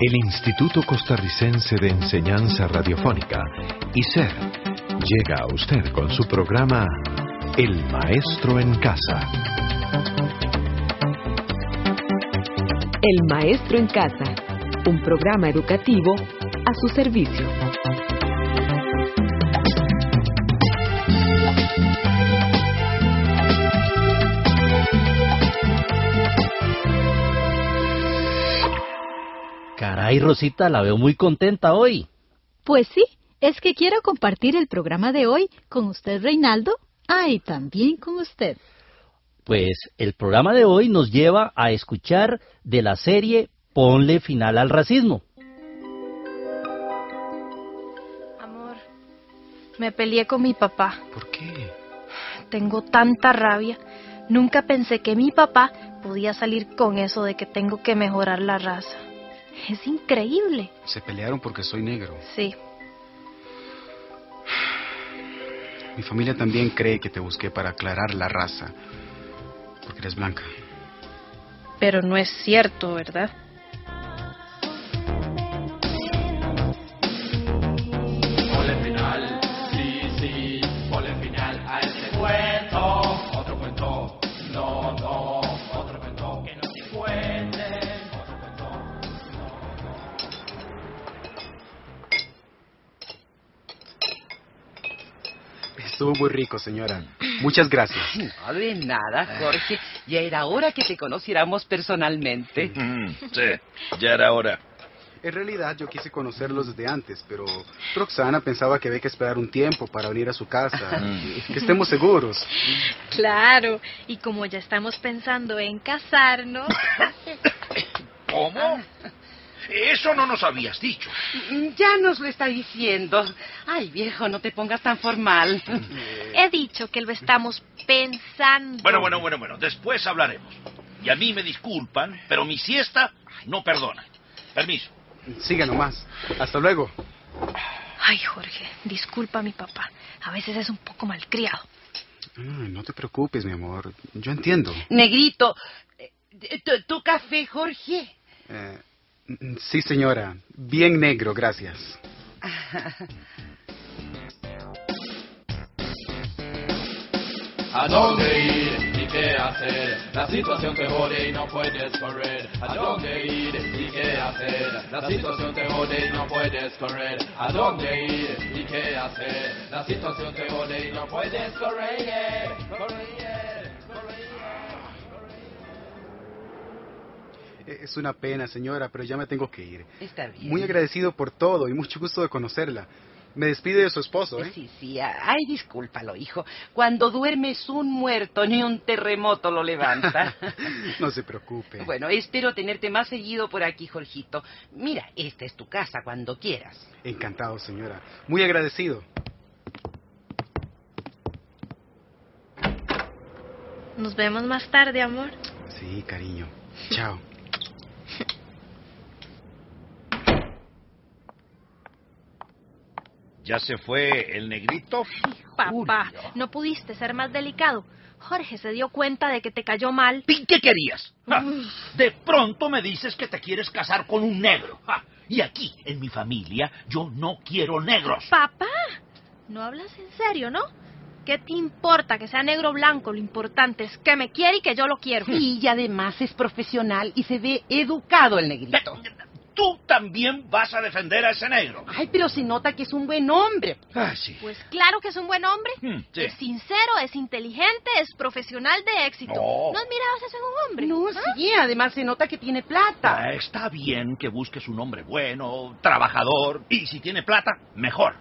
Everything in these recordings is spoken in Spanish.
El Instituto Costarricense de Enseñanza Radiofónica, ICER, llega a usted con su programa El Maestro en Casa. El Maestro en Casa, un programa educativo a su servicio. Caray, Rosita, la veo muy contenta hoy. Pues sí, es que quiero compartir el programa de hoy con usted, Reinaldo. Ah, y también con usted. Pues el programa de hoy nos lleva a escuchar de la serie Ponle final al racismo. Amor, me peleé con mi papá. ¿Por qué? Tengo tanta rabia. Nunca pensé que mi papá podía salir con eso de que tengo que mejorar la raza. Es increíble. Se pelearon porque soy negro. Sí. Mi familia también cree que te busqué para aclarar la raza. Porque eres blanca. Pero no es cierto, ¿verdad? Estuvo muy rico, señora. Muchas gracias. No, de nada, Jorge. Ya era hora que te conociéramos personalmente. Mm, sí, ya era hora. En realidad yo quise conocerlos desde antes, pero Roxana pensaba que había que esperar un tiempo para venir a su casa. que estemos seguros. Claro. Y como ya estamos pensando en casarnos. ¿Cómo? Eso no nos habías dicho. Mm, Ya nos lo está diciendo. Ay, viejo, no te pongas tan formal. He dicho que lo estamos pensando. Bueno, bueno, bueno, bueno, después hablaremos. Y a mí me disculpan, pero mi siesta no perdona. Permiso. Siga nomás. Hasta luego. Ay, Jorge, disculpa a mi papá. A veces es un poco malcriado. Ay, no te preocupes, mi amor. Yo entiendo. Negrito, eh, ¿tu, tu café, Jorge? Eh, sí, señora. Bien negro, gracias. ¿A dónde ir y qué hacer? La situación te jode y no puedes correr. ¿A dónde ir y qué hacer? La situación te jode y no puedes correr. ¿A dónde ir y qué hacer? La situación te jode y no puedes correr. Correr, Es una pena, señora, pero ya me tengo que ir. Está bien. Muy agradecido por todo y mucho gusto de conocerla. Me despide de su esposo, ¿eh? Sí, sí, ay, discúlpalo, hijo. Cuando duermes un muerto, ni un terremoto lo levanta. no se preocupe. bueno, espero tenerte más seguido por aquí, Jorgito. Mira, esta es tu casa cuando quieras. Encantado, señora. Muy agradecido. Nos vemos más tarde, amor. Sí, cariño. Chao. ¿Ya se fue el negrito? Papá, no pudiste ser más delicado. Jorge se dio cuenta de que te cayó mal. ¿Y qué querías? Ja, De pronto me dices que te quieres casar con un negro. Ja, Y aquí, en mi familia, yo no quiero negros. Papá, no hablas en serio, ¿no? ¿Qué te importa que sea negro o blanco? Lo importante es que me quiere y que yo lo quiero. Y además es profesional y se ve educado el negrito. Tú también vas a defender a ese negro. Ay, pero se nota que es un buen hombre. Ah, sí. Pues claro que es un buen hombre. Hmm, sí. Es sincero, es inteligente, es profesional de éxito. No. ¿No admirabas eso en un hombre? No, ¿Ah? sí, además se nota que tiene plata. Ah, Está bien que busques un hombre bueno, trabajador, y si tiene plata, mejor.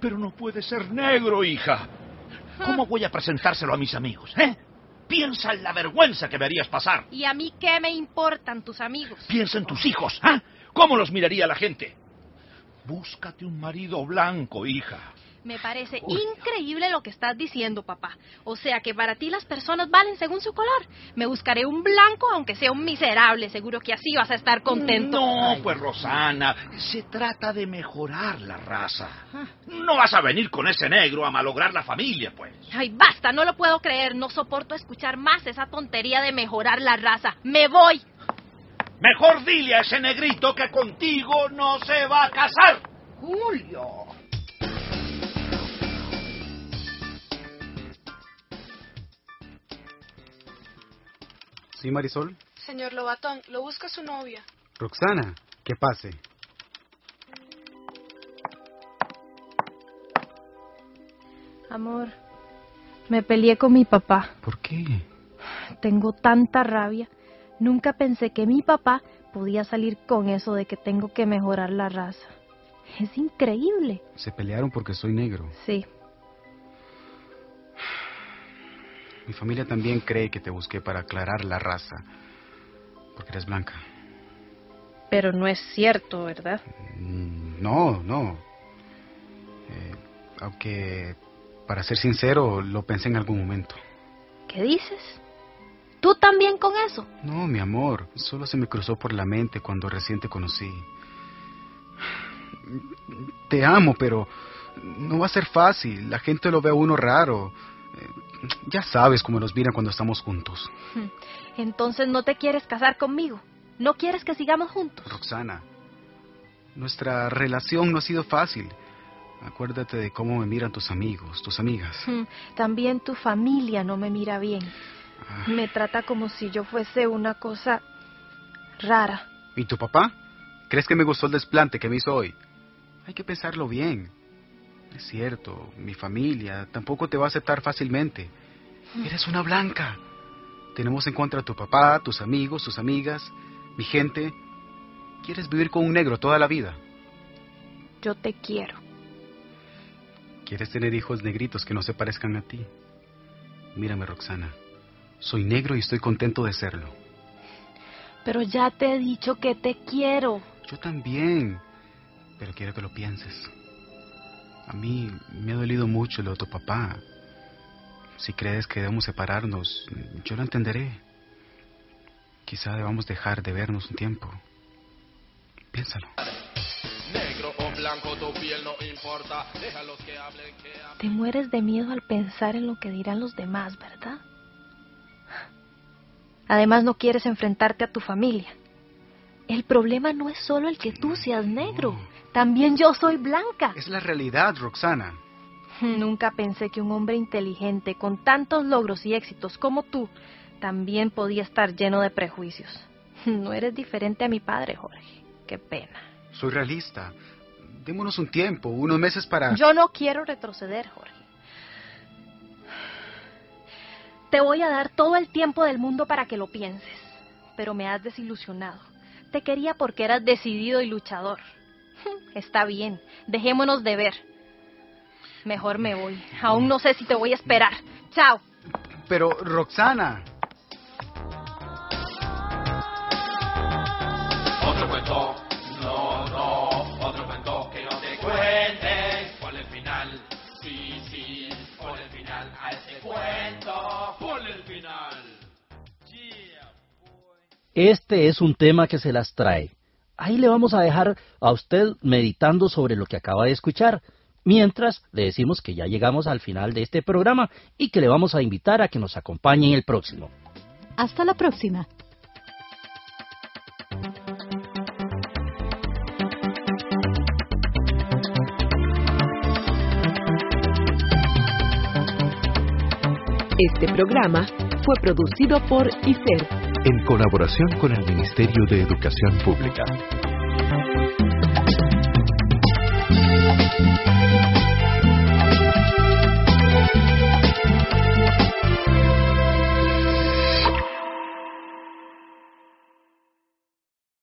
Pero no puede ser negro, hija. ¿Cómo voy a presentárselo a mis amigos, eh? Piensa en la vergüenza que me harías pasar. ¿Y a mí qué me importan tus amigos? Piensa en tus hijos, ¿ah? ¿Cómo los miraría la gente? Búscate un marido blanco, hija. Me parece increíble lo que estás diciendo, papá. O sea que para ti las personas valen según su color. Me buscaré un blanco, aunque sea un miserable. Seguro que así vas a estar contento. No, pues Rosana, se trata de mejorar la raza. No vas a venir con ese negro a malograr la familia, pues. Ay, basta, no lo puedo creer. No soporto escuchar más esa tontería de mejorar la raza. Me voy. Mejor dile a ese negrito que contigo no se va a casar. Julio. ¿Sí, Marisol? Señor Lobatón, lo busca su novia. Roxana, que pase. Amor, me peleé con mi papá. ¿Por qué? Tengo tanta rabia. Nunca pensé que mi papá podía salir con eso de que tengo que mejorar la raza. Es increíble. Se pelearon porque soy negro. Sí. Mi familia también cree que te busqué para aclarar la raza. Porque eres blanca. Pero no es cierto, ¿verdad? Mm, No, no. Eh, aunque, para ser sincero, lo pensé en algún momento. ¿Qué dices? ¿Tú también con eso? No, mi amor, solo se me cruzó por la mente cuando recién te conocí. Te amo, pero no va a ser fácil. La gente lo ve a uno raro. Eh, Ya sabes cómo nos miran cuando estamos juntos. Entonces no te quieres casar conmigo. ¿No quieres que sigamos juntos? Roxana, nuestra relación no ha sido fácil. Acuérdate de cómo me miran tus amigos, tus amigas. También tu familia no me mira bien. Me trata como si yo fuese una cosa rara. ¿Y tu papá? ¿Crees que me gustó el desplante que me hizo hoy? Hay que pensarlo bien. Es cierto, mi familia tampoco te va a aceptar fácilmente. Eres una blanca. Tenemos en contra a tu papá, tus amigos, tus amigas, mi gente. ¿Quieres vivir con un negro toda la vida? Yo te quiero. ¿Quieres tener hijos negritos que no se parezcan a ti? Mírame, Roxana. Soy negro y estoy contento de serlo. Pero ya te he dicho que te quiero. Yo también. Pero quiero que lo pienses. A mí me ha dolido mucho lo de tu papá. Si crees que debemos separarnos, yo lo entenderé. Quizá debamos dejar de vernos un tiempo. Piénsalo. Negro o blanco, tu piel no importa. Déjalos que hablen, que hablen. Te mueres de miedo al pensar en lo que dirán los demás, ¿verdad? Además no quieres enfrentarte a tu familia. El problema no es solo el que tú seas negro. También yo soy blanca. Es la realidad, Roxana. Nunca pensé que un hombre inteligente, con tantos logros y éxitos como tú, también podía estar lleno de prejuicios. No eres diferente a mi padre, Jorge. Qué pena. Soy realista. Démonos un tiempo, unos meses para... Yo no quiero retroceder, Jorge. Te voy a dar todo el tiempo del mundo para que lo pienses, pero me has desilusionado. Te quería porque eras decidido y luchador. Está bien, dejémonos de ver. Mejor me voy. Aún no sé si te voy a esperar. Chao. Pero, Roxana. Este es un tema que se las trae. Ahí le vamos a dejar a usted meditando sobre lo que acaba de escuchar. Mientras le decimos que ya llegamos al final de este programa y que le vamos a invitar a que nos acompañe en el próximo. Hasta la próxima. Este programa fue producido por ICER en colaboración con el Ministerio de Educación Pública.